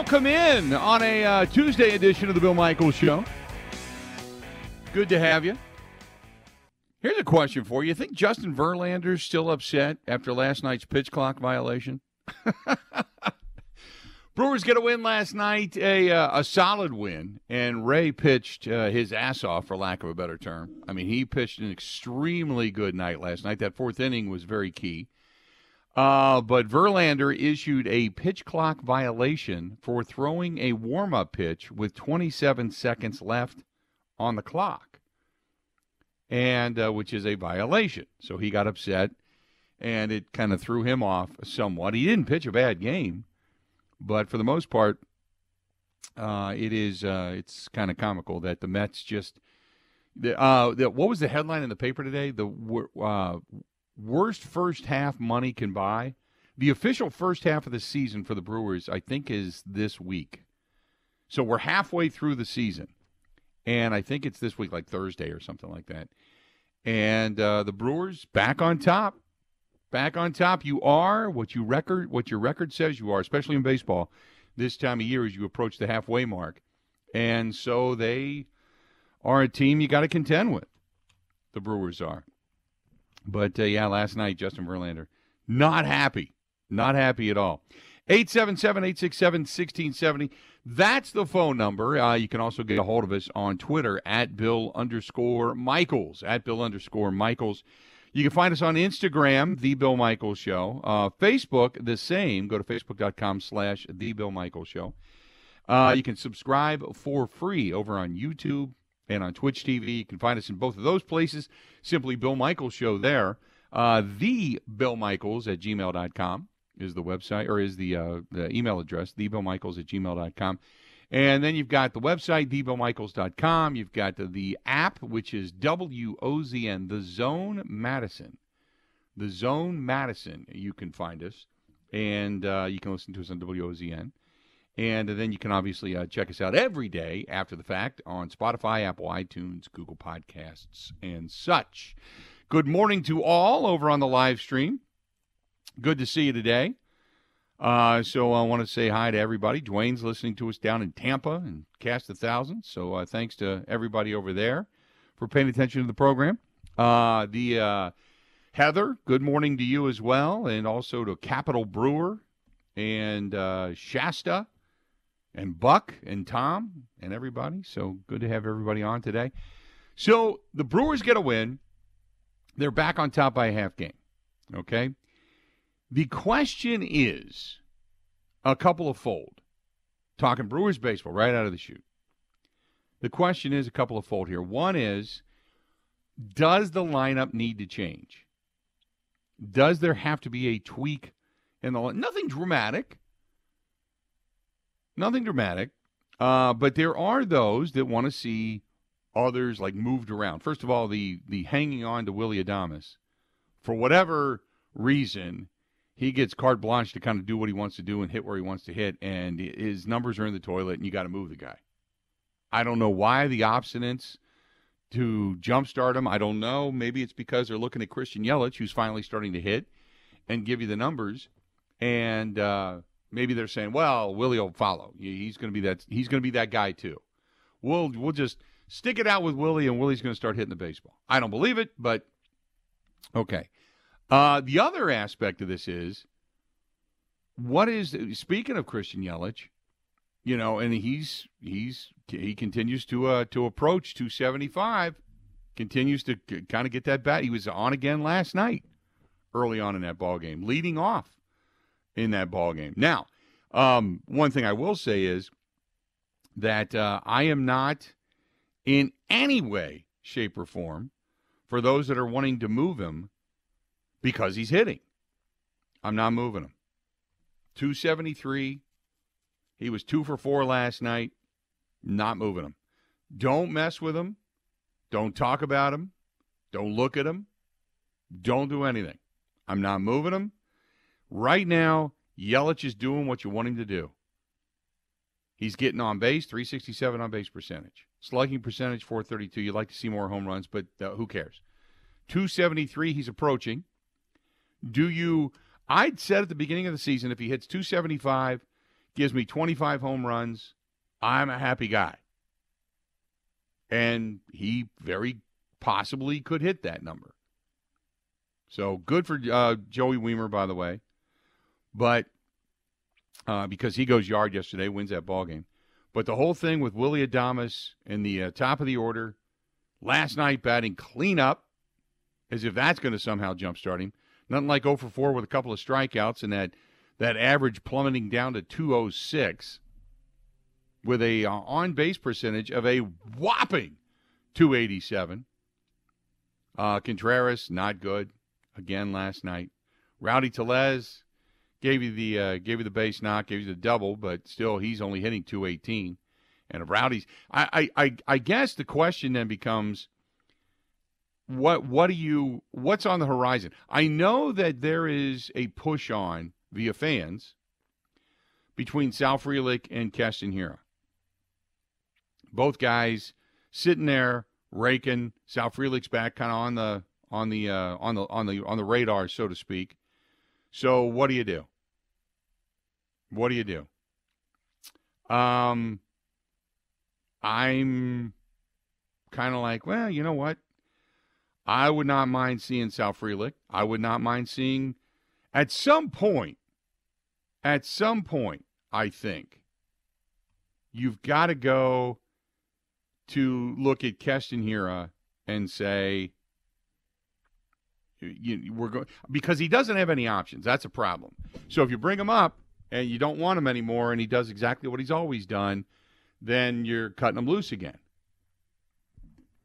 Welcome in on a uh, Tuesday edition of the Bill Michaels Show. Good to have you. Here's a question for you. You think Justin Verlander's still upset after last night's pitch clock violation? Brewers get a win last night, a uh, a solid win, and Rea pitched uh, his ass off, for lack of a better term. I mean, he pitched an extremely good night last night. That fourth inning was very key. Uh, but Verlander issued a pitch clock violation for throwing a warm up pitch with 27 seconds left on the clock, and uh, which is a violation. So he got upset, and it kind of threw him off somewhat. He didn't pitch a bad game, but for the most part, uh, it is uh, it's kind of comical that the Mets just. The, uh, the, what was the headline in the paper today? The uh, worst first half money can buy. The official first half of the season for the Brewers, I think, is this week. So we're halfway through the season, and I think it's this week, like Thursday or something like that. And uh, the Brewers back on top, back on top. You are what you record, what your record says you are, especially in baseball. This time of year, as you approach the halfway mark, and so they are a team you got to contend with. The Brewers are. But uh, yeah, last night, Justin Verlander, not happy. Not happy at all. 877 867 1670. That's the phone number. Uh, you can also get a hold of us on Twitter at Bill underscore Michaels. At Bill underscore Michaels. You can find us on Instagram, The Bill Michaels Show. Uh, Facebook, the same. Go to facebook.com slash The Bill Michaels Show. Uh, you can subscribe for free over on YouTube, and on Twitch TV. You can find us in both of those places. Simply Bill Michaels Show there. Uh, the Bill Michaels at gmail.com is the website, or is the, uh, the email address, the Bill Michaels at gmail.com. And then you've got the website, thebillmichaels.com. You've got the, the app, which is W-O-Z-N, The Zone Madison. The Zone Madison, you can find us. And uh, you can listen to us on WOZN. And then you can obviously uh, check us out every day after the fact on Spotify, Apple iTunes, Google Podcasts, and such. Good morning to all over on the live stream. Good to see you today. Uh, so I want to say hi to everybody. Dwayne's listening to us down in Tampa and cast a thousand. So uh, thanks to everybody over there for paying attention to the program. Uh, the uh, Heather, good morning to you as well, and also to Capital Brewer and uh, Shasta and Buck and Tom and everybody. So good to have everybody on today. So the Brewers get a win. They're back on top by a half game. Okay. The question is a couple of fold. Talking Brewers baseball right out of the chute. The question is a couple of fold here. One is does the lineup need to change? Does there have to be a tweak in the nothing dramatic? Nothing dramatic. Uh, but there are those that want to see others like moved around. First of all, the the hanging on to Willie Adames for whatever reason, he gets carte blanche to kind of do what he wants to do and hit where he wants to hit, and his numbers are in the toilet, and you got to move the guy. I don't know why the obstinance to jumpstart him. I don't know. Maybe it's because they're looking at Christian Yelich, who's finally starting to hit and give you the numbers, and uh, maybe they're saying, "Well, Willie will follow. He's going to be that. He's going to be that guy too. We'll we'll just stick it out with Willie, and Willie's going to start hitting the baseball." I don't believe it, but okay. Uh, the other aspect of this is what is speaking of Christian Yelich, you know, and he's he's he continues to uh, to approach 275, continues to kind of get that bat. He was on again last night, early on in that ball game, leading off in that ball game. Now, um, one thing I will say is that uh, I am not in any way, shape, or form for those that are wanting to move him because he's hitting. I'm not moving him. 273. He was two for four last night. Not moving him. Don't mess with him. Don't talk about him. Don't look at him. Don't do anything. I'm not moving him. Right now, Yelich is doing what you want him to do. He's getting on base, 367 on base percentage. Slugging percentage, 432. You'd like to see more home runs, but uh, who cares? 273, he's approaching. Do you. I'd said at the beginning of the season, if he hits 275, gives me 25 home runs, I'm a happy guy. And he very possibly could hit that number. So good for uh, Joey Wiemer, by the way. But uh, because he goes yard yesterday, wins that ball game. But the whole thing with Willie Adames in the uh, top of the order last night batting cleanup, as if that's going to somehow jumpstart him. Nothing like 0 for 4 with a couple of strikeouts and that that average plummeting down to 206 with a uh, on base percentage of a whopping 287. Uh, Contreras not good again last night. Rowdy Tellez gave you the uh, gave you the base knock, gave you the double, but still he's only hitting 218. And if Rowdy's, I, I, I guess the question then becomes, what what do you what's on the horizon? I know that there is a push on via fans between Sal Frelick and Keston Hiura. Both guys sitting there raking. Sal Frelick's back, kind of on the on the uh, on the on the on the radar, so to speak. So what do you do? What do you do? Um, I'm kind of like, well, you know what? I would not mind seeing Sal Frelick. I would not mind seeing, at some point, at some point, I think you've got to go to look at Keston Hiura and say, you, we're going because he doesn't have any options. That's a problem. So if you bring him up and you don't want him anymore, and he does exactly what he's always done, then you're cutting him loose again.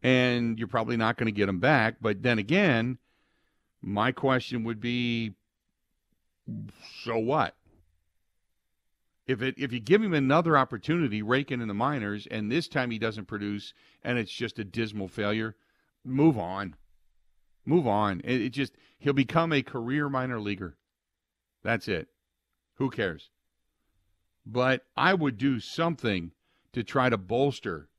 And you're probably not going to get him back. But then again, my question would be, so what? If it if you give him another opportunity, raking in the minors, and this time he doesn't produce, and it's just a dismal failure, move on, move on. It, it just he'll become a career minor leaguer. That's it. Who cares? But I would do something to try to bolster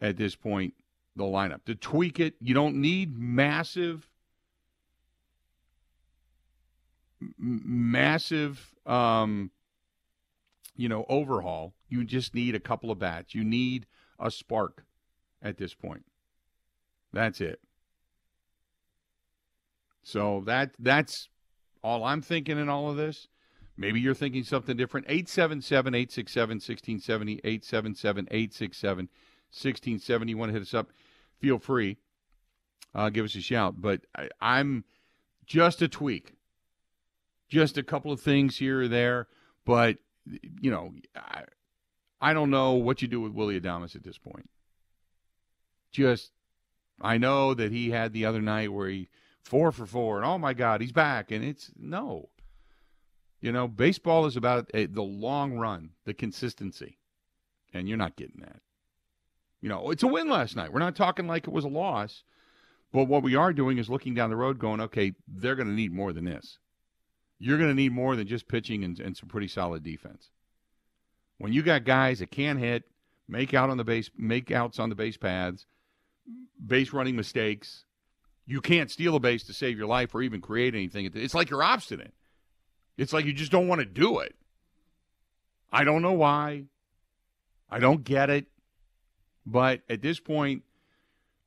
at this point the lineup to tweak it. You don't need massive, massive, um, you know, overhaul. You just need a couple of bats. You need a spark at this point. That's it. So that that's all I'm thinking in all of this. Maybe you're thinking something different. 877 867 1670, 877 867 1670. You want to hit us up? Feel free. Uh, give us a shout. But I, I'm just a tweak, just a couple of things here or there. But, you know, I, I don't know what you do with Willie Adames at this point. Just, I know that he had the other night where he four for four, and oh my God, he's back. And it's no. You know, baseball is about a, the long run, the consistency, and you're not getting that. You know, it's a win last night. We're not talking like it was a loss, but what we are doing is looking down the road, going, okay, they're going to need more than this. You're going to need more than just pitching and, and some pretty solid defense. When you got guys that can hit, make out on the base, make outs on the base paths, base running mistakes, you can't steal a base to save your life or even create anything. It's like you're obstinate. It's like you just don't want to do it. I don't know why. I don't get it. But at this point,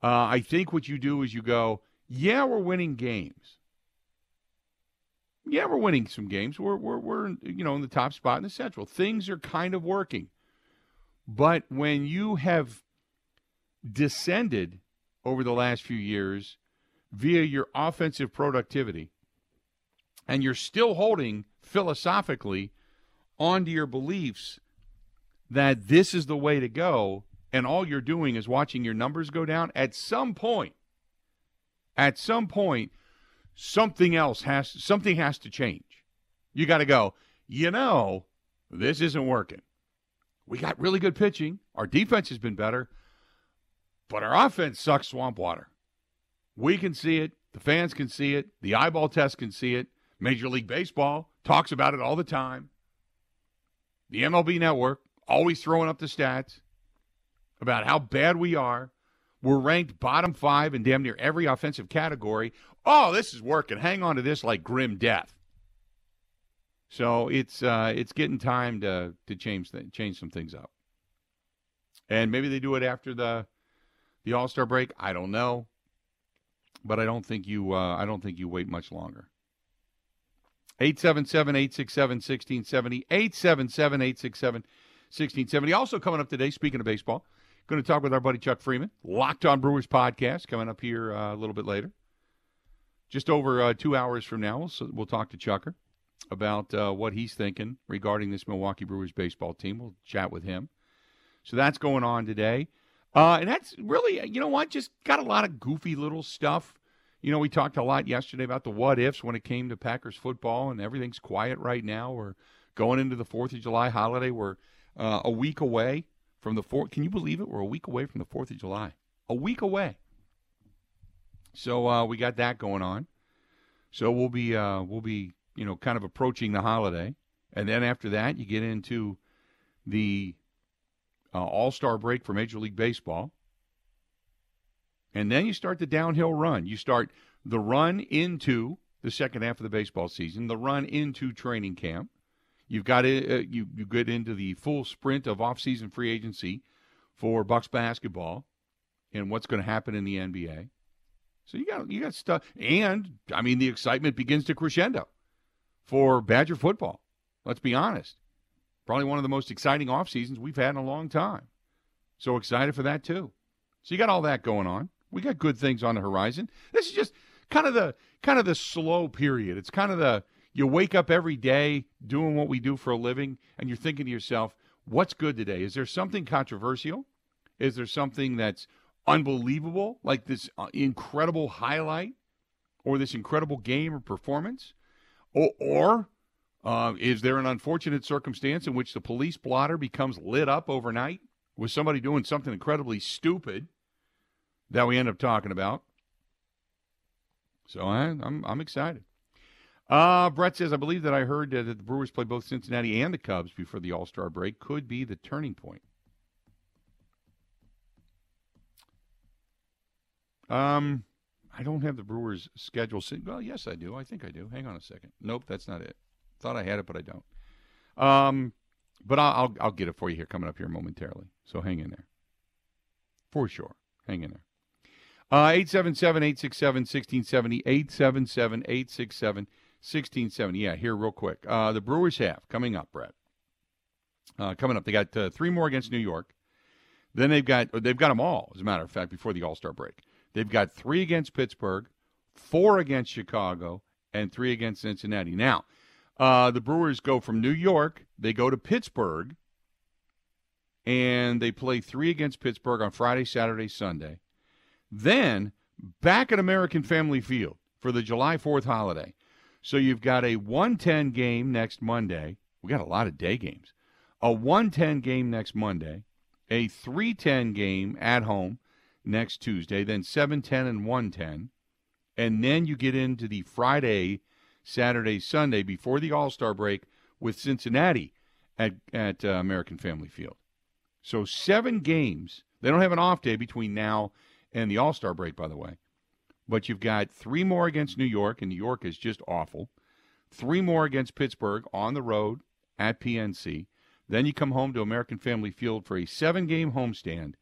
uh, I think what you do is you go, yeah, we're winning games. Yeah, we're winning some games. We're, we're, we're you know in the top spot in the Central. Things are kind of working. But when you have descended over the last few years via your offensive productivity, and you're still holding philosophically onto your beliefs that this is the way to go, and all you're doing is watching your numbers go down, at some point, at some point, something else has something has to change. You got to go, you know, this isn't working. We got really good pitching. Our defense has been better, but our offense sucks swamp water. We can see it. The fans can see it. The eyeball test can see it. Major League Baseball talks about it all the time. The MLB network always throwing up the stats about how bad we are. We're ranked bottom five in damn near every offensive category. Oh, this is working. Hang on to this like grim death. So it's uh, it's getting time to to change th- change some things up. And maybe they do it after the the All Star break. I don't know, but I don't think you uh, I don't think you wait much longer. 877-867-1670, 877-867-1670. Also coming up today, speaking of baseball, going to talk with our buddy Chuck Freeman, Locked On Brewers podcast, coming up here uh, a little bit later. Just over uh, two hours from now, we'll, we'll talk to Chucker about uh, what he's thinking regarding this Milwaukee Brewers baseball team. We'll chat with him. So that's going on today. Uh, and that's really, you know what, just got a lot of goofy little stuff. You know, we talked a lot yesterday about the what ifs when it came to Packers football, and everything's quiet right now. We're going into the 4th of July holiday. We're uh, a week away from the 4th. Can you believe it? We're a week away from the 4th of July. A week away. So uh, we got that going on. So we'll be uh, we'll be you know kind of approaching the holiday, and then after that you get into the uh, All Star break for Major League Baseball. And then you start the downhill run. You start the run into the second half of the baseball season, the run into training camp. You've got it. Uh, you you get into the full sprint of off-season free agency for Bucks basketball, and what's going to happen in the NBA. So you got you got stuff, and I mean the excitement begins to crescendo for Badger football. Let's be honest. Probably one of the most exciting off seasons we've had in a long time. So excited for that too. So you got all that going on. We got good things on the horizon. This is just kind of the kind of the slow period. It's kind of the you wake up every day doing what we do for a living and you're thinking to yourself, what's good today? Is there something controversial? Is there something that's unbelievable, like this uh, incredible highlight or this incredible game or performance? Or, or uh, is there an unfortunate circumstance in which the police blotter becomes lit up overnight with somebody doing something incredibly stupid that we end up talking about? So I, am I'm, I'm excited. Uh, Brett says, I believe that I heard that the Brewers play both Cincinnati and the Cubs before the All Star break. Could be the turning point. Um, I don't have the Brewers' schedule. Well, yes, I do. I think I do. Hang on a second. Nope, that's not it. Thought I had it, but I don't. Um, but I'll, I'll get it for you here coming up here momentarily. So hang in there. For sure. Hang in there. Uh, 877 867 1670. 877 867 1670. Yeah, here, real quick. Uh, the Brewers have coming up, Brett. Uh, coming up, they got uh, three more against New York. Then they've got they've got them all, as a matter of fact, before the All Star break. They've got three against Pittsburgh, four against Chicago, and three against Cincinnati. Now, uh, the Brewers go from New York, they go to Pittsburgh, and they play three against Pittsburgh on Friday, Saturday, Sunday. Then back at American Family Field for the July 4th holiday. So you've got a 110 game next Monday. We got a lot of day games. A 110 game next Monday, a 310 game at home next Tuesday, then 710 and 110. And then you get into the Friday Saturday, Sunday before the All Star break with Cincinnati at, at uh, American Family Field. So seven games. They don't have an off day between now and the All Star break, by the way. But you've got three more against New York, and New York is just awful. Three more against Pittsburgh on the road at PNC. Then you come home to American Family Field for a seven game homestand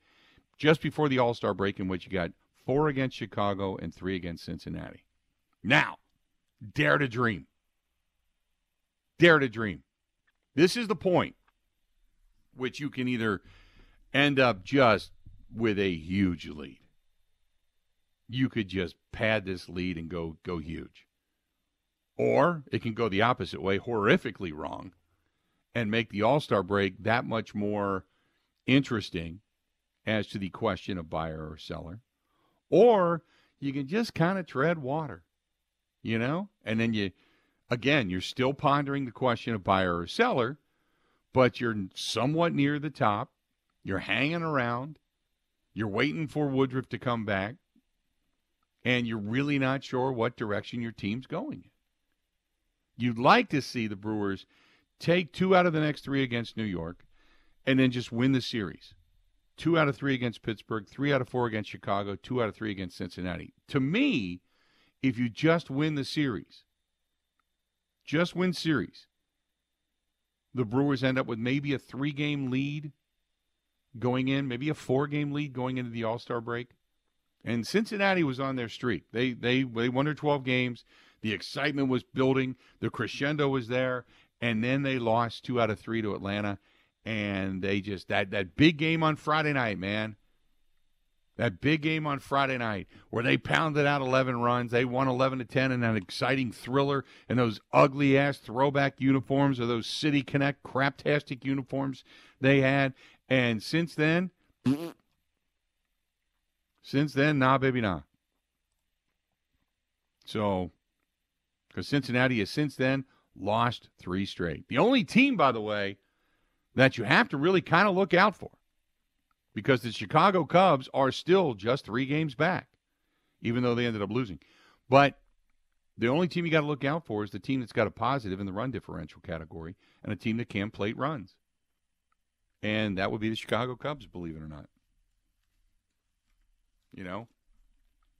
just before the All Star break, in which you got four against Chicago and three against Cincinnati. Now, Dare to dream. Dare to dream. This is the point which you can either end up just with a huge lead. You could just pad this lead and go go huge. Or it can go the opposite way, horrifically wrong, and make the All-Star break that much more interesting as to the question of buyer or seller. Or you can just kind of tread water you know? And then you, again, you're still pondering the question of buyer or seller, but you're somewhat near the top. You're hanging around. You're waiting for Woodruff to come back. And you're really not sure what direction your team's going. You'd like to see the Brewers take two out of the next three against New York and then just win the series. Two out of three against Pittsburgh, three out of four against Chicago, two out of three against Cincinnati. To me, if you just win the series. Just win series. the Brewers end up with maybe a three game lead going in, maybe a four game lead going into the All Star break. And Cincinnati was on their streak. They they they won their 12 games. The excitement was building. The crescendo was there, and then they lost two out of three to Atlanta. And they just that that big game on Friday night, man. That big game on Friday night where they pounded out 11 runs. They won 11 to 10 in an exciting thriller and those ugly ass throwback uniforms or those City Connect craptastic uniforms they had. And since then, since then, nah, baby, nah. So, because Cincinnati has since then lost three straight. The only team, by the way, that you have to really kind of look out for because the Chicago Cubs are still just three games back, even though they ended up losing. But the only team you got to look out for is the team that's got a positive in the run differential category and a team that can plate runs. And that would be the Chicago Cubs, believe it or not. You know,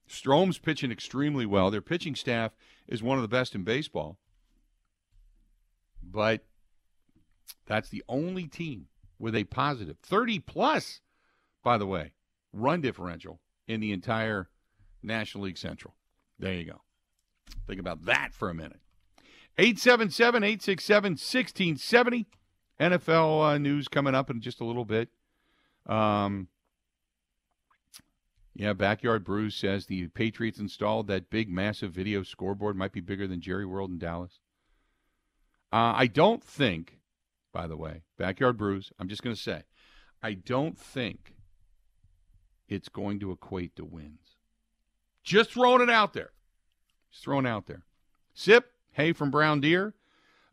Strome's pitching extremely well. Their pitching staff is one of the best in baseball. But that's the only team with a positive 30 plus, by the way, run differential in the entire National League Central. There you go. Think about that for a minute. 877 867 1670. NFL uh, news coming up in just a little bit. Um, yeah, Backyard Brews says the Patriots installed that big, massive video scoreboard might be bigger than Jerry World in Dallas. Uh, I don't think, by the way, Backyard Brews, I'm just going to say, I don't think it's going to equate to wins. Just throwing it out there. Just throwing out there. Sip, hey from Brown Deer.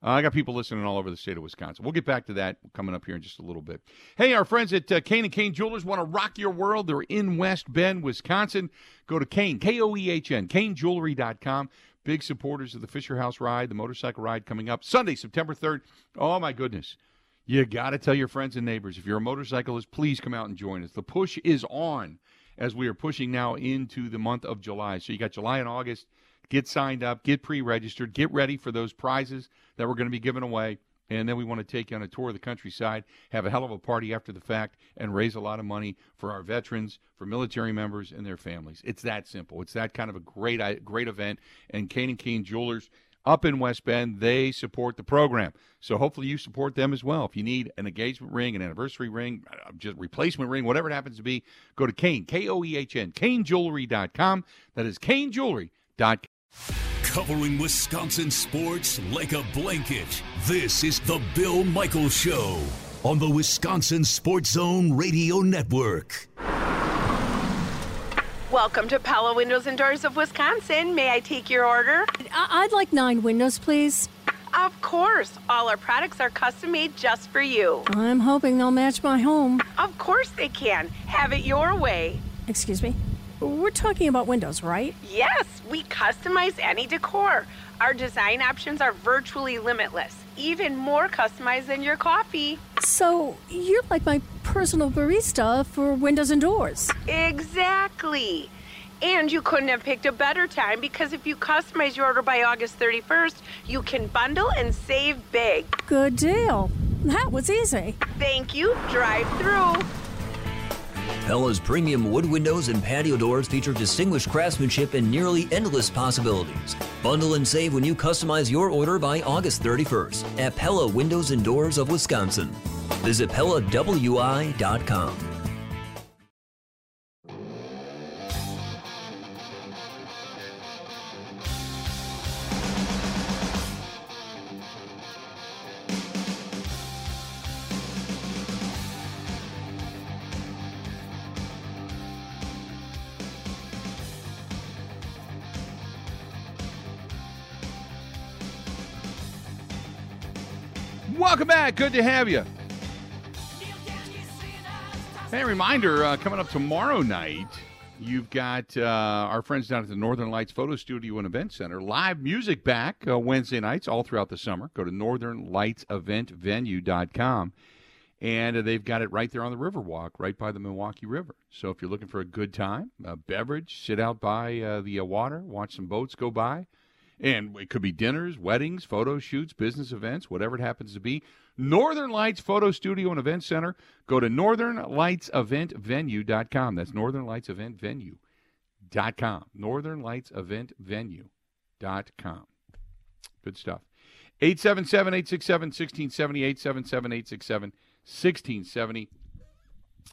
Uh, I got people listening all over the state of Wisconsin. We'll get back to that coming up here in just a little bit. Hey, our friends at uh, Koehn and Koehn Jewelers want to rock your world. They're in West Bend, Wisconsin. Go to Koehn, K O E H N, KoehnJewelry.com. Big supporters of the Fisher House ride, the motorcycle ride coming up Sunday, September 3rd. Oh, my goodness. You got to tell your friends and neighbors. If you're a motorcyclist, please come out and join us. The push is on as we are pushing now into the month of July. So you got July and August Get signed up, get pre registered, get ready for those prizes that we're going to be giving away. And then we want to take you on a tour of the countryside, have a hell of a party after the fact, and raise a lot of money for our veterans, for military members, and their families. It's that simple. It's that kind of a great, uh, great event. And Koehn and Koehn Jewelers up in West Bend, they support the program. So hopefully you support them as well. If you need an engagement ring, an anniversary ring, uh, just replacement ring, whatever it happens to be, go to Koehn, K O E H N, KoehnJewelry.com. That is KoehnJewelry.com. Covering Wisconsin sports like a blanket. This is the Bill Michaels Show on the Wisconsin Sports Zone Radio Network. Welcome to Pella Windows and Doors of Wisconsin. May I take your order? I- would like nine windows, please. Of course. All our products are custom made just for you. I'm hoping they'll match my home. Of course they can. Have it your way. Excuse me? We're talking about windows, right? Yes, we customize any decor. Our design options are virtually limitless, even more customized than your coffee. So, you're like my personal barista for windows and doors. Exactly. And you couldn't have picked a better time because if you customize your order by August 31st, you can bundle and save big. Good deal. That was easy. Thank you. Drive through. Pella's premium wood windows and patio doors feature distinguished craftsmanship and nearly endless possibilities. Bundle and save when you customize your order by August 31st at Pella Windows and Doors of Wisconsin. Visit PellaWI.com. Back. Good to have you. Hey, reminder uh, coming up tomorrow night, you've got uh, our friends down at the Northern Lights Photo Studio and Event Center. Live music back uh, Wednesday nights all throughout the summer. Go to northernlightseventvenue.com. And uh, they've got it right there on the Riverwalk, right by the Milwaukee River. So if you're looking for a good time, a beverage, sit out by uh, the uh, water, watch some boats go by And it could be dinners, weddings, photo shoots, business events, whatever it happens to be. Northern Lights Photo Studio and Event Center. Go to northernlightseventvenue.com. That's northernlightseventvenue.com. Northernlightseventvenue.com. Good stuff. 877 867 1670. 877 867 1670.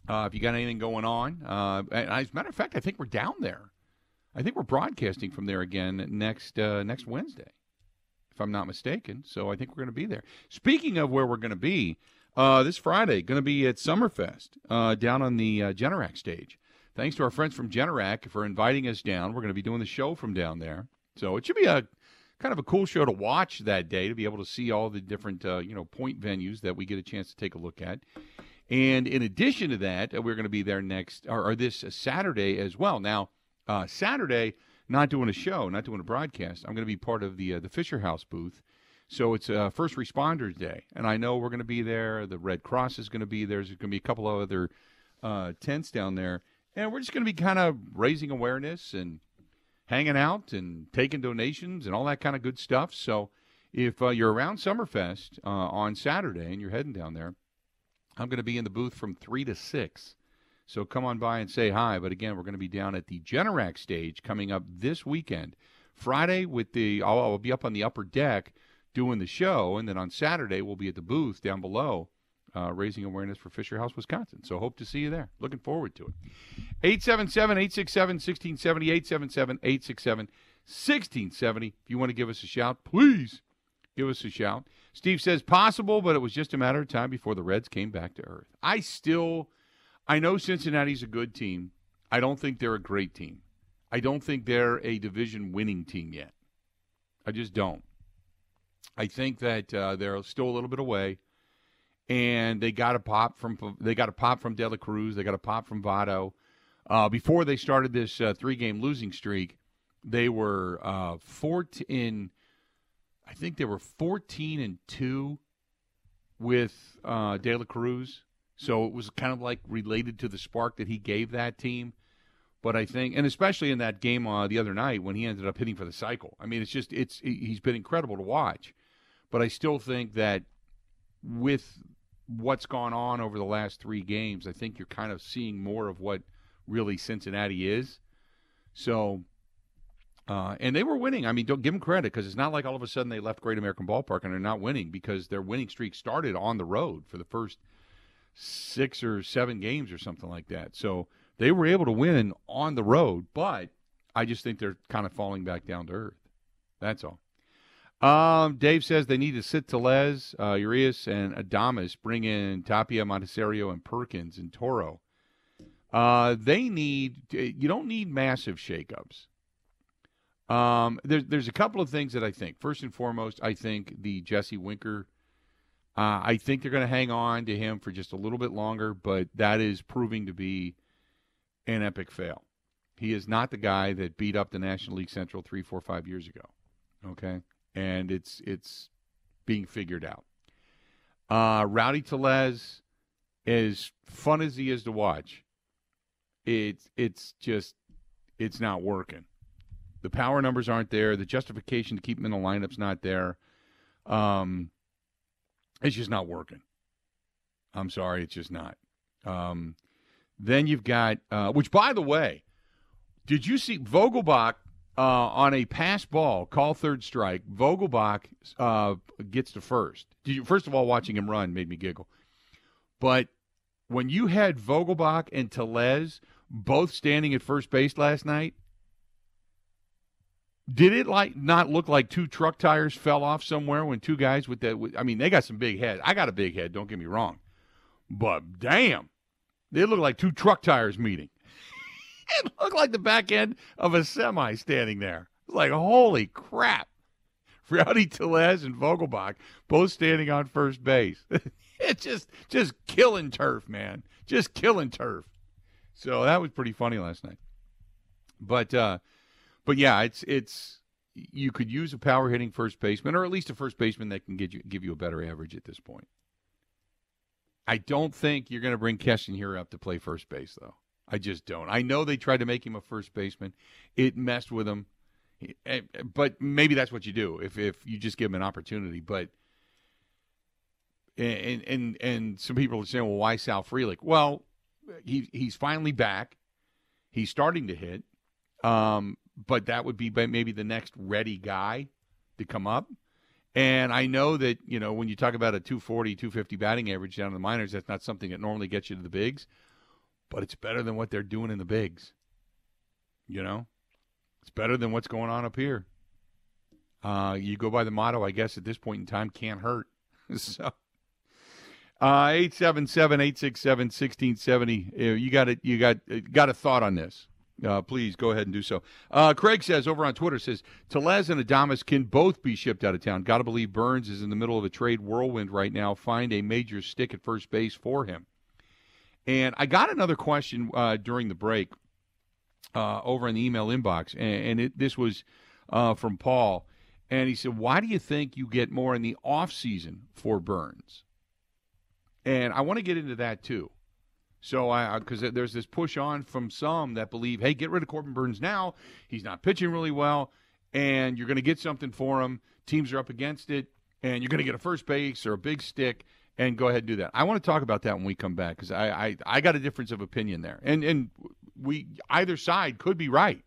Uh, if you got anything going on, uh, as a matter of fact, I think we're down there. I think we're broadcasting from there again next uh, next Wednesday, if I'm not mistaken. So I think we're going to be there. Speaking of where we're going to be, uh, this Friday going to be at Summerfest uh, down on the uh, Generac stage. Thanks to our friends from Generac for inviting us down. We're going to be doing the show from down there, so it should be a kind of a cool show to watch that day to be able to see all the different uh, you know point venues that we get a chance to take a look at. And in addition to that, uh, we're going to be there next or, or this Saturday as well. Now uh, Saturday, not doing a show, not doing a broadcast. I'm going to be part of the uh, the Fisher House booth. So it's uh, First Responders Day, and I know we're going to be there. The Red Cross is going to be there. There's going to be a couple of other uh, tents down there, and we're just going to be kind of raising awareness and hanging out and taking donations and all that kind of good stuff. So if uh, you're around Summerfest uh, on Saturday and you're heading down there, I'm going to be in the booth from three to six. So come on by and say hi. But again, we're going to be down at the Generac stage coming up this weekend. Friday with the I'll, I'll, be up on the upper deck doing the show, and then on Saturday we'll be at the booth down below. Uh, raising awareness for Fisher House, Wisconsin. So hope to see you there. Looking forward to it. 877 867 1670, 877 867 1670. If you want to give us a shout, please give us a shout. Steve says possible, but it was just a matter of time before the Reds came back to earth. I still I know Cincinnati's a good team. I don't think they're a great team. I don't think they're a division winning team yet. I just don't. I think that uh, they're still a little bit away, and they got a pop from they got a pop from De La Cruz. They got a pop from Votto. Uh, before they started this uh, three game losing streak, they were uh, 14. I think they were 14 and two with uh, De La Cruz. So it was kind of like related to the spark that he gave that team. But I think, and especially in that game uh, the other night when he ended up hitting for the cycle. I mean, it's just it's he's been incredible to watch. But I still think that with what's gone on over the last three games, I think you're kind of seeing more of what really Cincinnati is. So, uh, and they were winning. I mean, don't give them credit because it's not like all of a sudden they left Great American Ballpark and they're not winning because their winning streak started on the road for the first – six or seven games or something like that. So they were able to win on the road, but I just think they're kind of falling back down to earth. That's all. Um, Dave says they need to sit Tellez, uh, Urias, and Adames, bring in Tapia, Monasterio, and Perkins and Toro. Uh, they need, you don't need massive shakeups. Um, there's, there's a couple of things that I think. First and foremost, I think the Jesse Winker uh, I think they're going to hang on to him for just a little bit longer, but that is proving to be an epic fail. He is not the guy that beat up the National League Central three, four, five years ago. Okay, and it's it's being figured out. Uh, Rowdy Tellez, as fun as he is to watch, it's it's just it's not working. The power numbers aren't there. The justification to keep him in the lineup's not there. Um, it's just not working. I'm sorry, it's just not. Um, then you've got, uh, which by the way, did you see Vogelbach uh, on a pass ball, call third strike? Vogelbach uh, gets to first. You, first of all, watching him run made me giggle. But when you had Vogelbach and Tellez both standing at first base last night, did it like not look like two truck tires fell off somewhere when two guys with that? I mean, they got some big heads. I got a big head. Don't get me wrong, but damn, they look like two truck tires meeting. it looked like the back end of a semi standing there. It's like holy crap! Rowdy Tellez and Vogelbach both standing on first base. it's just just killing turf, man. Just killing turf. So that was pretty funny last night. But uh, but yeah, it's it's you could use a power hitting first baseman, or at least a first baseman that can get you give you a better average at this point. I don't think you're going to bring Keston here up to play first base, though. I just don't. I know they tried to make him a first baseman. It messed with him. Eh, But maybe that's what you do if if you just give him an opportunity. But and and and some people are saying, well, why Sal Frelick? Well, he he's finally back. He's starting to hit. Um, but that would be maybe the next ready guy to come up. And I know that, you know, when you talk about a 240, 250 batting average down in the minors, that's not something that normally gets you to the bigs, but it's better than what they're doing in the bigs. You know? It's better than what's going on up here. Uh, you go by the motto, I guess, at this point in time, can't hurt. so. Uh, 877-867-1670. Uh, You got it. You got uh, got a thought on this? Uh, please go ahead and do so. Uh, Craig says over on Twitter says Tellez and Adames can both be shipped out of town. Got to believe Burnes is in the middle of a trade whirlwind right now. Find a major stick at first base for him. And I got another question uh, during the break uh, over in the email inbox, and, and it, this was uh, from Paul, and he said, "Why do you think you get more in the off season for Burnes?" And I want to get into that too. So I because there's this push on from some that believe, hey, get rid of Corbin Burnes now. He's not pitching really well, and you're going to get something for him. Teams are up against it, and you're going to get a first base or a big stick, and go ahead and do that. I want to talk about that when we come back because I, I I got a difference of opinion there, and and we either side could be right.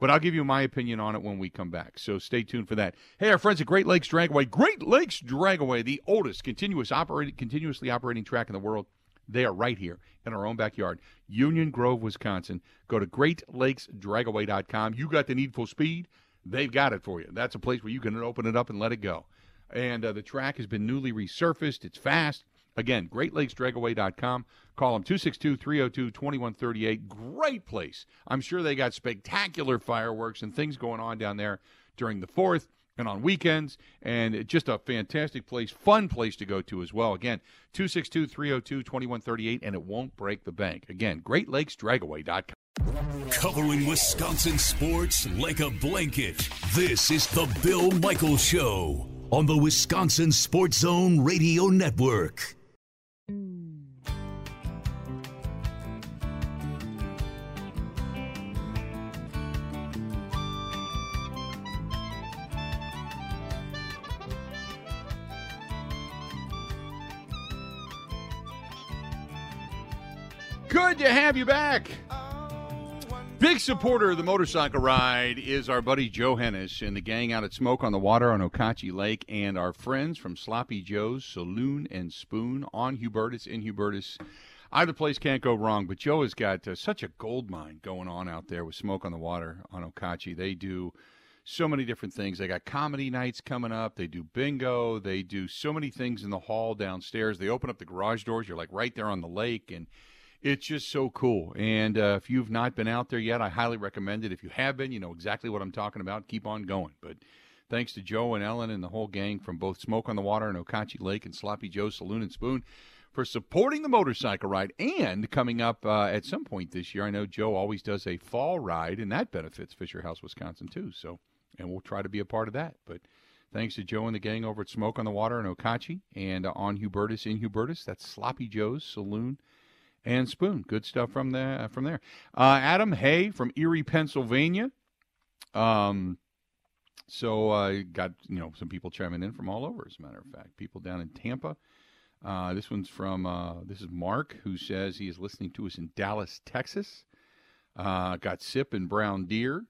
But I'll give you my opinion on it when we come back. So stay tuned for that. Hey, our friends at Great Lakes Dragaway, Great Lakes Dragaway, the oldest continuous operating, continuously operating track in the world. They are right here in our own backyard, Union Grove, Wisconsin. Go to GreatLakesDragaway.com. You got the needful speed, they've got it for you. That's a place where you can open it up and let it go. And uh, the track has been newly resurfaced. It's fast. Again, GreatLakesDragaway.com. Call them 262 302 2138. Great place. I'm sure they got spectacular fireworks and things going on down there during the 4th and on weekends. And just a fantastic place, fun place to go to as well. Again, 262 302 2138, and it won't break the bank. Again, GreatLakesDragaway.com. Covering Wisconsin sports like a blanket. This is the Bill Michaels Show on the Wisconsin Sports Zone Radio Network. Good to have you back. Big supporter of the motorcycle ride is our buddy Joe Hennis and the gang out at Smoke on the Water on Okauchee Lake, and our friends from Sloppy Joe's Saloon and Spoon on Hubertus in Hubertus. Either place can't go wrong, but Joe has got uh, such a gold mine going on out there with Smoke on the Water on Okauchee. They do so many different things. They got comedy nights coming up. They do bingo. They do so many things in the hall downstairs. They open up the garage doors. You're like right there on the lake, and it's just so cool. And uh, if you've not been out there yet, I highly recommend it. If you have been, you know exactly what I'm talking about. Keep on going. But thanks to Joe and Ellen and the whole gang from both Smoke on the Water and Okauchee Lake and Sloppy Joe's Saloon and Spoon for supporting the motorcycle ride. And coming up uh, at some point this year, I know Joe always does a fall ride, and that benefits Fisher House, Wisconsin, too. So, and we'll try to be a part of that. But thanks to Joe and the gang over at Smoke on the Water and Okauchee and uh, on Hubertus in Hubertus. That's Sloppy Joe's Saloon and Spoon. Good stuff from there. From there, uh, Adam Hay from Erie, Pennsylvania. Um, so uh, got you know some people chiming in from all over. As a matter of fact, people down in Tampa. Uh, this one's from uh, this is Mark who says he is listening to us in Dallas, Texas. Uh, got Sip and Brown Deer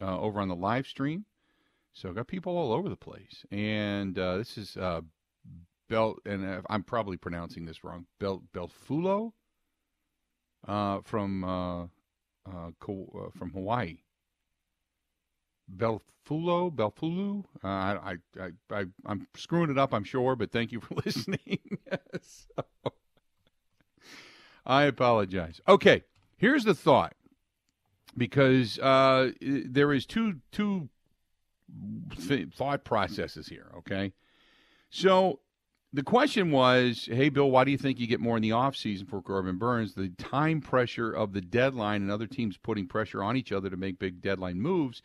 uh, over on the live stream. So got people all over the place. And uh, this is uh, Bel, and uh, I'm probably pronouncing this wrong. Bel Belfulo uh, from uh, uh, uh, from Hawaii. Belfulo, Belfulu. I, I, I, I'm screwing it up, I'm sure, but thank you for listening. So, I apologize. Okay, here's the thought, because there is two two th- thought processes here. Okay, so the question was, hey, Bill, why do you think you get more in the offseason for Corbin Burnes? The time pressure of the deadline and other teams putting pressure on each other to make big deadline moves,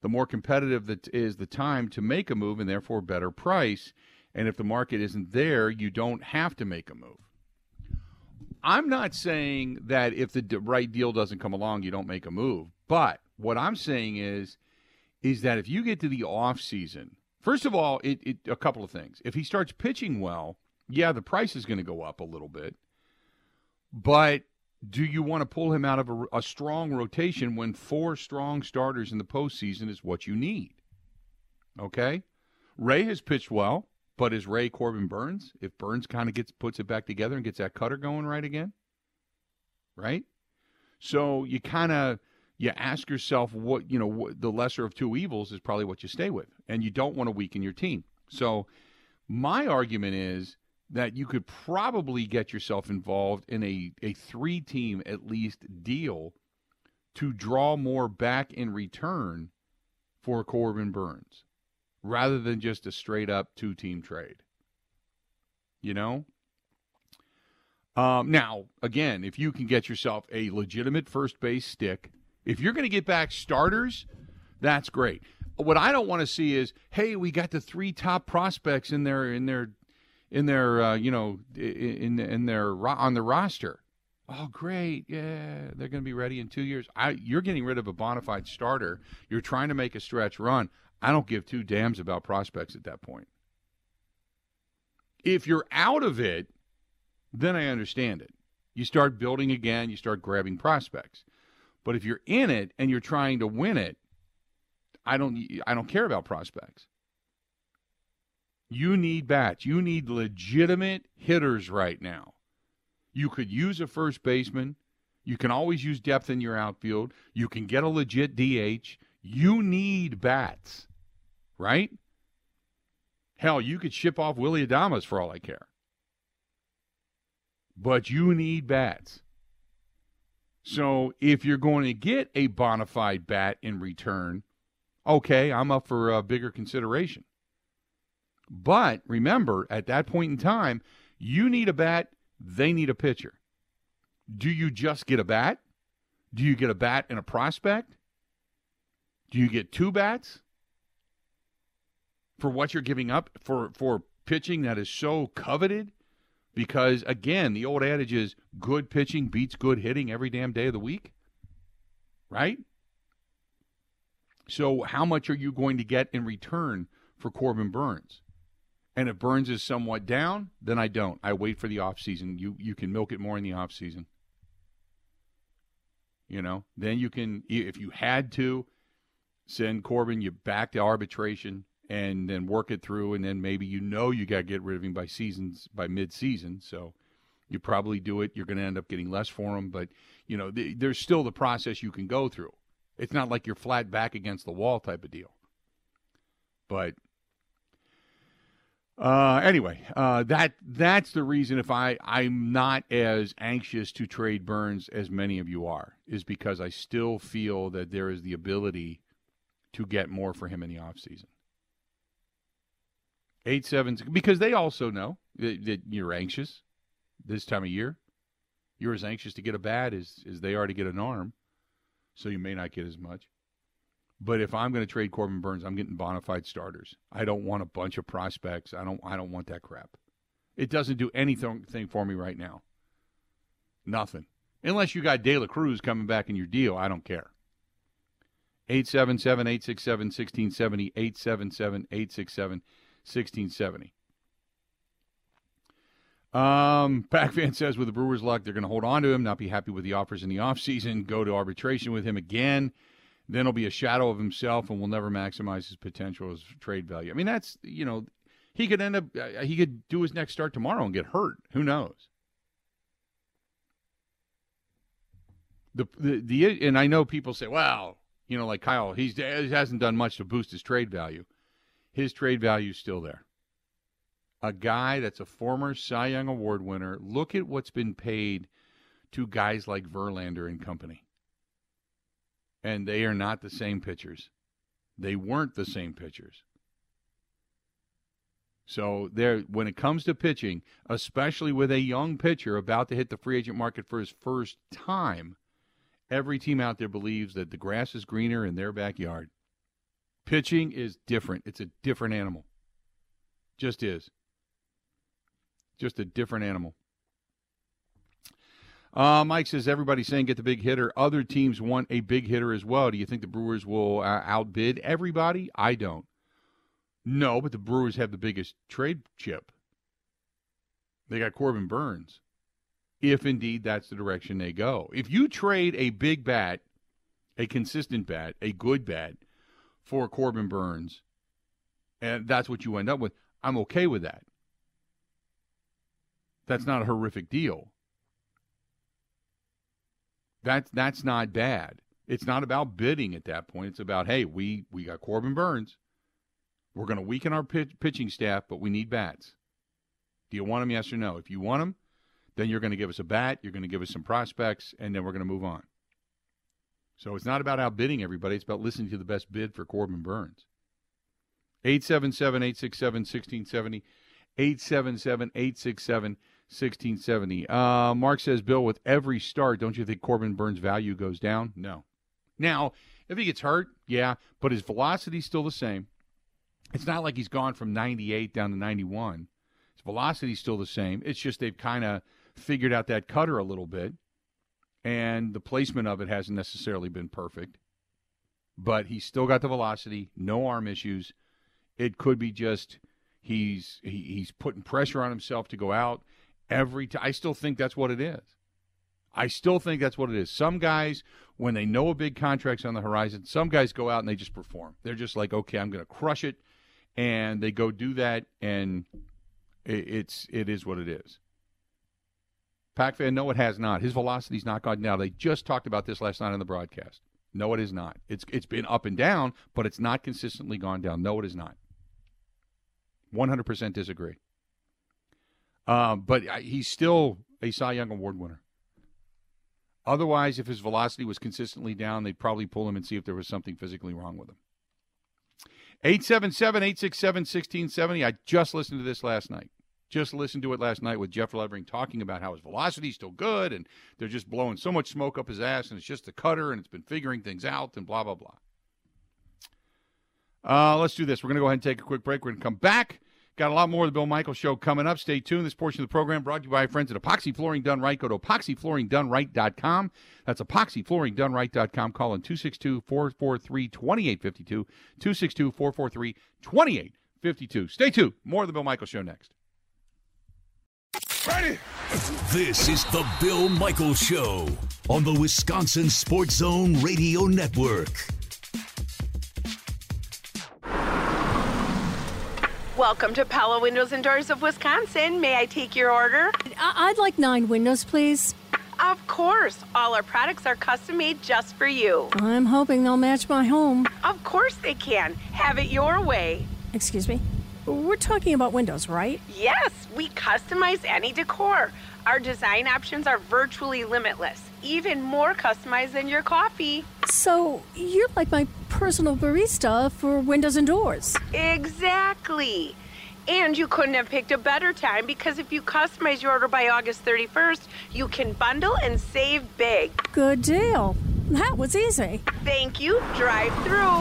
the more competitive that is the time to make a move and therefore better price. And if the market isn't there, you don't have to make a move. I'm not saying that if the right deal doesn't come along, you don't make a move. But what I'm saying is, is that if you get to the off season, first of all, it, it a couple of things. If he starts pitching well, yeah, the price is going to go up a little bit. But do you want to pull him out of a, a strong rotation when four strong starters in the postseason is what you need? Okay, Rea has pitched well, but is Rea Corbin Burnes? If Burnes kind of gets puts it back together and gets that cutter going right again, right? So you kind of you ask yourself what you know what, the lesser of two evils is probably what you stay with, and you don't want to weaken your team. So my argument is that you could probably get yourself involved in a, a three team at least deal to draw more back in return for Corbin Burnes rather than just a straight up two team trade. You know? Um, now, again, if you can get yourself a legitimate first base stick, if you're going to get back starters, that's great. What I don't want to see is, hey, we got the three top prospects in their in their in their uh, you know in in their on the roster. Oh, great! Yeah, they're going to be ready in two years. I, you're getting rid of a bona fide starter. You're trying to make a stretch run. I don't give two damns about prospects at that point. If you're out of it, then I understand it. You start building again. You start grabbing prospects. But if you're in it and you're trying to win it, I don't I don't care about prospects. You need bats. You need legitimate hitters right now. You could use a first baseman. You can always use depth in your outfield. You can get a legit DH. You need bats, right? Hell, you could ship off Willy Adames for all I care. But you need bats. So if you're going to get a bona fide bat in return, okay, I'm up for a bigger consideration. But remember, at that point in time, you need a bat, they need a pitcher. Do you just get a bat? Do you get a bat and a prospect? Do you get two bats for what you're giving up for, for pitching that is so coveted? Because again, the old adage is good pitching beats good hitting every damn day of the week. Right? So, how much are you going to get in return for Corbin Burnes? And if Burnes is somewhat down, then I don't. I wait for the off season. You you can milk it more in the off season. You know, then you can if you had to send Corbin you back to arbitration and then work it through, and then maybe you know you got to get rid of him by seasons by mid season. So you probably do it. You're going to end up getting less for him, but you know the, there's still the process you can go through. It's not like you're flat back against the wall type of deal. But uh, anyway, uh, that that's the reason if I I'm not as anxious to trade Burnes as many of you are is because I still feel that there is the ability to get more for him in the offseason. Eight seven because they also know that, that you're anxious this time of year. You're as anxious to get a bat as as they are to get an arm, so you may not get as much. But if I'm going to trade Corbin Burnes, I'm getting bona fide starters. I don't want a bunch of prospects. I don't. I don't want that crap. It doesn't do anything for me right now. Nothing. Unless you got De La Cruz coming back in your deal, I don't care. 877 867 1670. 877 867 1670. Um, Pac-Fan says with the Brewers' luck, they're going to hold on to him, not be happy with the offers in the offseason, go to arbitration with him again then he'll be a shadow of himself and will never maximize his potential as trade value. I mean, that's you know, he could end up uh, he could do his next start tomorrow and get hurt. Who knows? The the, the and I know people say, well, you know, like Kyle, he's he hasn't done much to boost his trade value. His trade value is still there. A guy that's a former Cy Young Award winner. Look at what's been paid to guys like Verlander and company and they are not the same pitchers. They weren't the same pitchers. So there, when it comes to pitching, especially with a young pitcher about to hit the free agent market for his first time, every team out there believes that the grass is greener in their backyard. Pitching is different. It's a different animal. Just is. Just a different animal. Uh, Mike says everybody's saying get the big hitter. Other teams want a big hitter as well. Do you think the Brewers will uh, outbid everybody? I don't. No, but the Brewers have the biggest trade chip. They got Corbin Burnes. If indeed that's the direction they go. If you trade a big bat, a consistent bat, a good bat for Corbin Burnes, and that's what you end up with, I'm okay with that. That's not a horrific deal. That's that's not bad. It's not about bidding at that point. It's about hey, we we got Corbin Burnes. We're going to weaken our pitch, pitching staff, but we need bats. Do you want them? Yes or no? If you want them, then you're going to give us a bat. You're going to give us some prospects, and then we're going to move on. So it's not about outbidding everybody. It's about listening to the best bid for Corbin Burnes. 877 867 1670. 877 867 1670. Uh, Mark says, Bill, with every start, don't you think Corbin Burnes' value goes down? No. Now, if he gets hurt, yeah, but his velocity's still the same. It's not like he's gone from 98 down to 91. His velocity's still the same. It's just they've kind of figured out that cutter a little bit, and the placement of it hasn't necessarily been perfect. But he's still got the velocity, no arm issues. It could be just he's he, he's putting pressure on himself to go out every time. I still think that's what it is. I still think that's what it is. Some guys, when they know a big contract's on the horizon, some guys go out and they just perform. They're just like, okay, I'm going to crush it, and they go do that, and it, it's it is what it is. Pac fan, no, it has not. His velocity's not gone down. They just talked about this last night on the broadcast. No, it is not. It's it's been up and down, but it's not consistently gone down. No, it is not. One hundred percent disagree. Um, but he's still a Cy Young Award winner. Otherwise, if his velocity was consistently down, they'd probably pull him and see if there was something physically wrong with him. 877 867 1670. I just listened to this last night. Just listened to it last night with Jeff Levering talking about how his velocity's still good and they're just blowing so much smoke up his ass and it's just the cutter and it's been figuring things out and blah, blah, blah. Uh, let's do this. We're going to go ahead and take a quick break. We're going to come back. Got a lot more of the Bill Michaels Show coming up. Stay tuned. This portion of the program brought to you by our friends at Epoxy Flooring Done Right. Go to epoxyflooringdoneright.com. That's epoxyflooringdoneright.com. Call in 262 443 2852. 262 443 2852. Stay tuned. More of the Bill Michaels Show next. Ready? This is the Bill Michaels Show on the Wisconsin Sports Zone Radio Network. Welcome to Pella Windows and Doors of Wisconsin. May I take your order? I- I'd like nine windows, please. Of course. All our products are custom made just for you. I'm hoping they'll match my home. Of course they can. Have it your way. Excuse me? We're talking about windows, right? Yes, we customize any decor. Our design options are virtually limitless, even more customized than your coffee. So, you're like my personal barista for windows and doors. Exactly. And you couldn't have picked a better time because if you customize your order by August 31st, you can bundle and save big. Good deal. That was easy. Thank you. Drive through.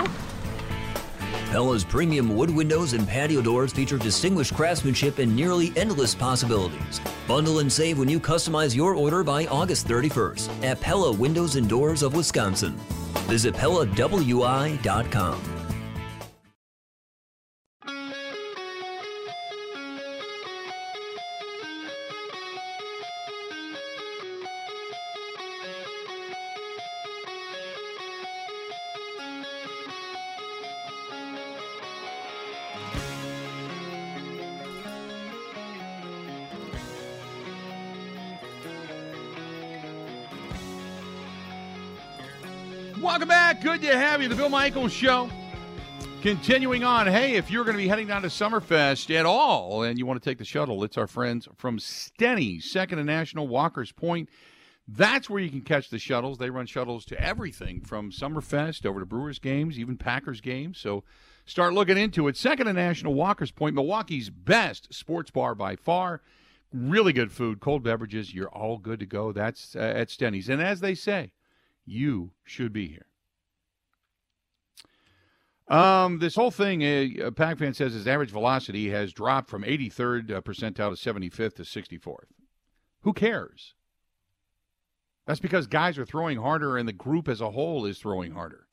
Pella's premium wood windows and patio doors feature distinguished craftsmanship and nearly endless possibilities. Bundle and save when you customize your order by August 31st at Pella Windows and Doors of Wisconsin. Visit PellaWI.com. Welcome back. Good to have you. The Bill Michaels Show. Continuing on. Hey, if you're going to be heading down to Summerfest at all and you want to take the shuttle, it's our friends from Steny, Second and National Walkers Point. That's where you can catch the shuttles. They run shuttles to everything from Summerfest over to Brewers games, even Packers games. So start looking into it. Second and National Walkers Point, Milwaukee's best sports bar by far. Really good food, cold beverages. You're all good to go. That's uh, at Steny's. And as they say, you should be here. Um, this whole thing, uh, Pac fan says his average velocity has dropped from 83rd uh, percentile to 75th to 64th. Who cares? That's because guys are throwing harder and the group as a whole is throwing harder.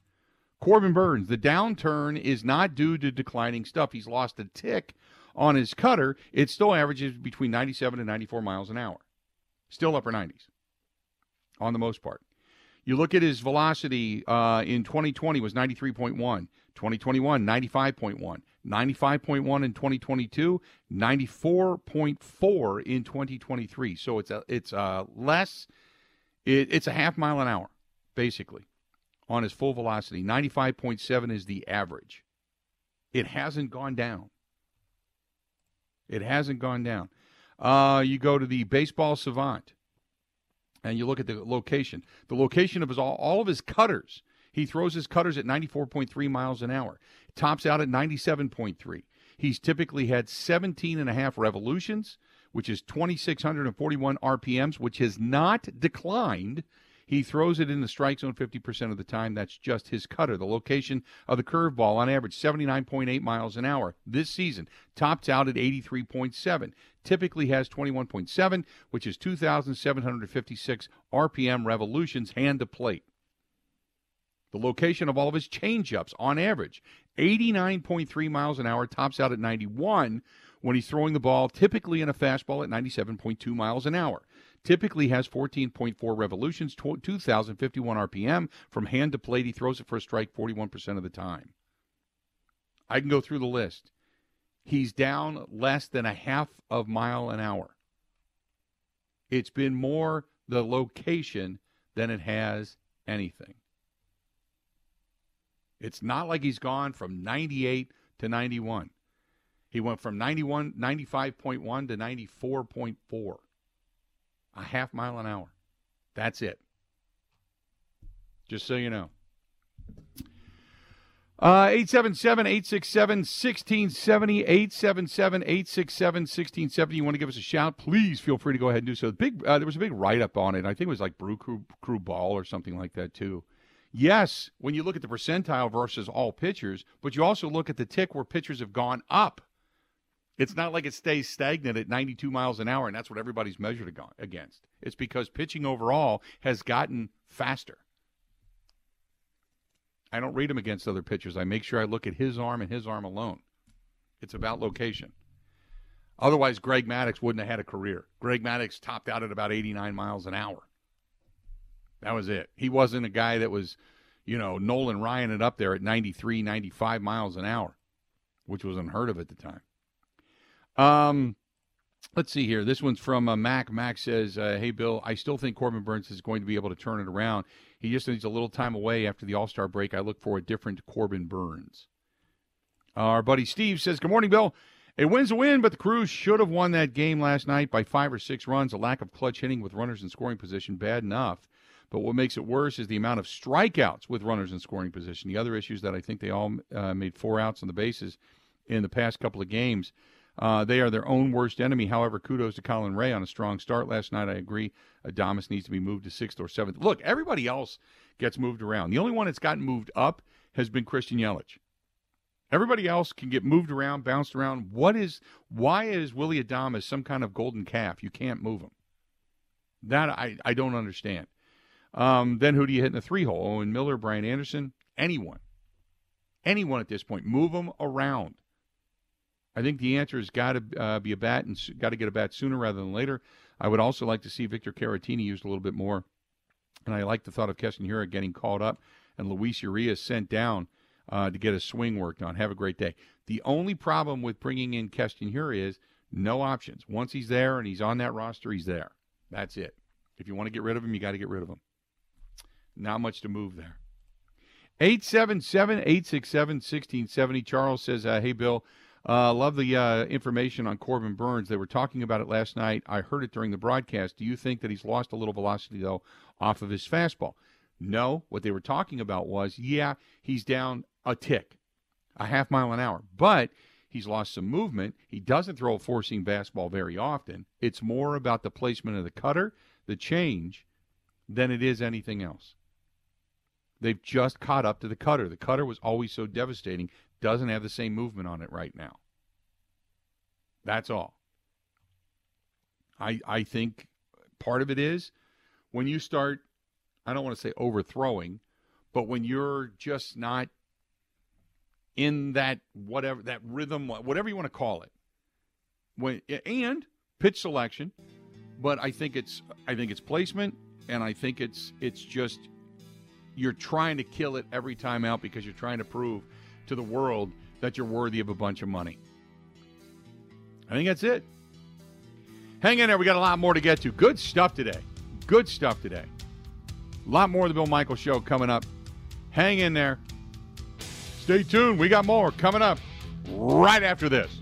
Corbin Burnes, the downturn is not due to declining stuff. He's lost a tick on his cutter. It still averages between 97 and 94 miles an hour. Still upper 90s on the most part. You look at his velocity uh, in 2020 was 93.1, 2021 95.1, 95.1 in 2022, 94.4 in 2023. So it's a, it's a less, it, it's a half mile an hour basically on his full velocity. 95.7 is the average. It hasn't gone down. It hasn't gone down. Uh, you go to the baseball savant and you look at the location. The location of his all, all of his cutters. He throws his cutters at 94.3 miles an hour. Tops out at 97.3. He's typically had 17 and a half revolutions, which is 2,641 RPMs, which has not declined he throws it in the strike zone 50% of the time. That's just his cutter. The location of the curveball, on average, 79.8 miles an hour. This season, tops out at 83.7. Typically has 21.7, which is 2,756 RPM revolutions hand to plate. The location of all of his changeups, on average, 89.3 miles an hour, tops out at 91 when he's throwing the ball, typically in a fastball at 97.2 miles an hour typically has 14.4 revolutions, 2,051 RPM. From hand to plate, he throws it for a strike 41% of the time. I can go through the list. He's down less than a half of mile an hour. It's been more the location than it has anything. It's not like he's gone from 98 to 91. He went from 91 95.1 to 94.4 a half mile an hour. That's it. Just so you know. Uh, 877 867 1670. 877 867 1670. You want to give us a shout? Please feel free to go ahead and do so. Big, uh, there was a big write up on it. I think it was like Brew Crew, Crew Ball or something like that, too. Yes, when you look at the percentile versus all pitchers, but you also look at the tick where pitchers have gone up. It's not like it stays stagnant at 92 miles an hour, and that's what everybody's measured against. It's because pitching overall has gotten faster. I don't rate him against other pitchers. I make sure I look at his arm and his arm alone. It's about location. Otherwise, Greg Maddux wouldn't have had a career. Greg Maddux topped out at about 89 miles an hour. That was it. He wasn't a guy that was, you know, Nolan Ryan it up there at 93, 95 miles an hour, which was unheard of at the time. Um, let's see here. This one's from uh, Mac. Mac says, uh, "Hey Bill, I still think Corbin Burnes is going to be able to turn it around. He just needs a little time away after the All Star break. I look for a different Corbin Burnes." Our buddy Steve says, "Good morning, Bill." A win's a win, but the Crews should have won that game last night by five or six runs. A lack of clutch hitting with runners in scoring position, bad enough. But what makes it worse is the amount of strikeouts with runners in scoring position. The other issues that I think they all uh, made four outs on the bases in the past couple of games. Uh, they are their own worst enemy. However, kudos to Colin Rea on a strong start last night. I agree. Adames needs to be moved to sixth or seventh. Look, everybody else gets moved around. The only one that's gotten moved up has been Christian Yelich. Everybody else can get moved around, bounced around. What is why is Willy Adames some kind of golden calf? You can't move him. That I, I don't understand. Um, then who do you hit in the three hole? Owen Miller, Brian Anderson, anyone. Anyone at this point. Move them around. I think the answer has got to uh, be a bat and got to get a bat sooner rather than later. I would also like to see Victor Caratini used a little bit more. And I like the thought of Keston Hiura getting called up and Luis Urias sent down uh, to get a swing worked on. Have a great day. The only problem with bringing in Keston Hiura is no options. Once he's there and he's on that roster, he's there. That's it. If you want to get rid of him, you got to get rid of him. Not much to move there. 877 867 1670. Charles says, uh, Hey, Bill, uh, love the uh, information on Corbin Burnes. They were talking about it last night. I heard it during the broadcast. Do you think that he's lost a little velocity, though, off of his fastball? No. What they were talking about was, yeah, he's down a tick, a half mile an hour, but he's lost some movement. He doesn't throw a four seam fastball very often. It's more about the placement of the cutter, the change, than it is anything else. They've just caught up to the cutter. The cutter was always so devastating doesn't have the same movement on it right now. That's all. I I think part of it is when you start, I don't want to say overthrowing, but when you're just not in that whatever that rhythm, whatever you want to call it, when and pitch selection, but I think it's I think it's placement, and I think it's it's just you're trying to kill it every time out because you're trying to prove to the world that you're worthy of a bunch of money. I think that's it. Hang in there. We got a lot more to get to. Good stuff today. Good stuff today. A lot more of the Bill Michael Show coming up. Hang in there. Stay tuned. We got more coming up right after this.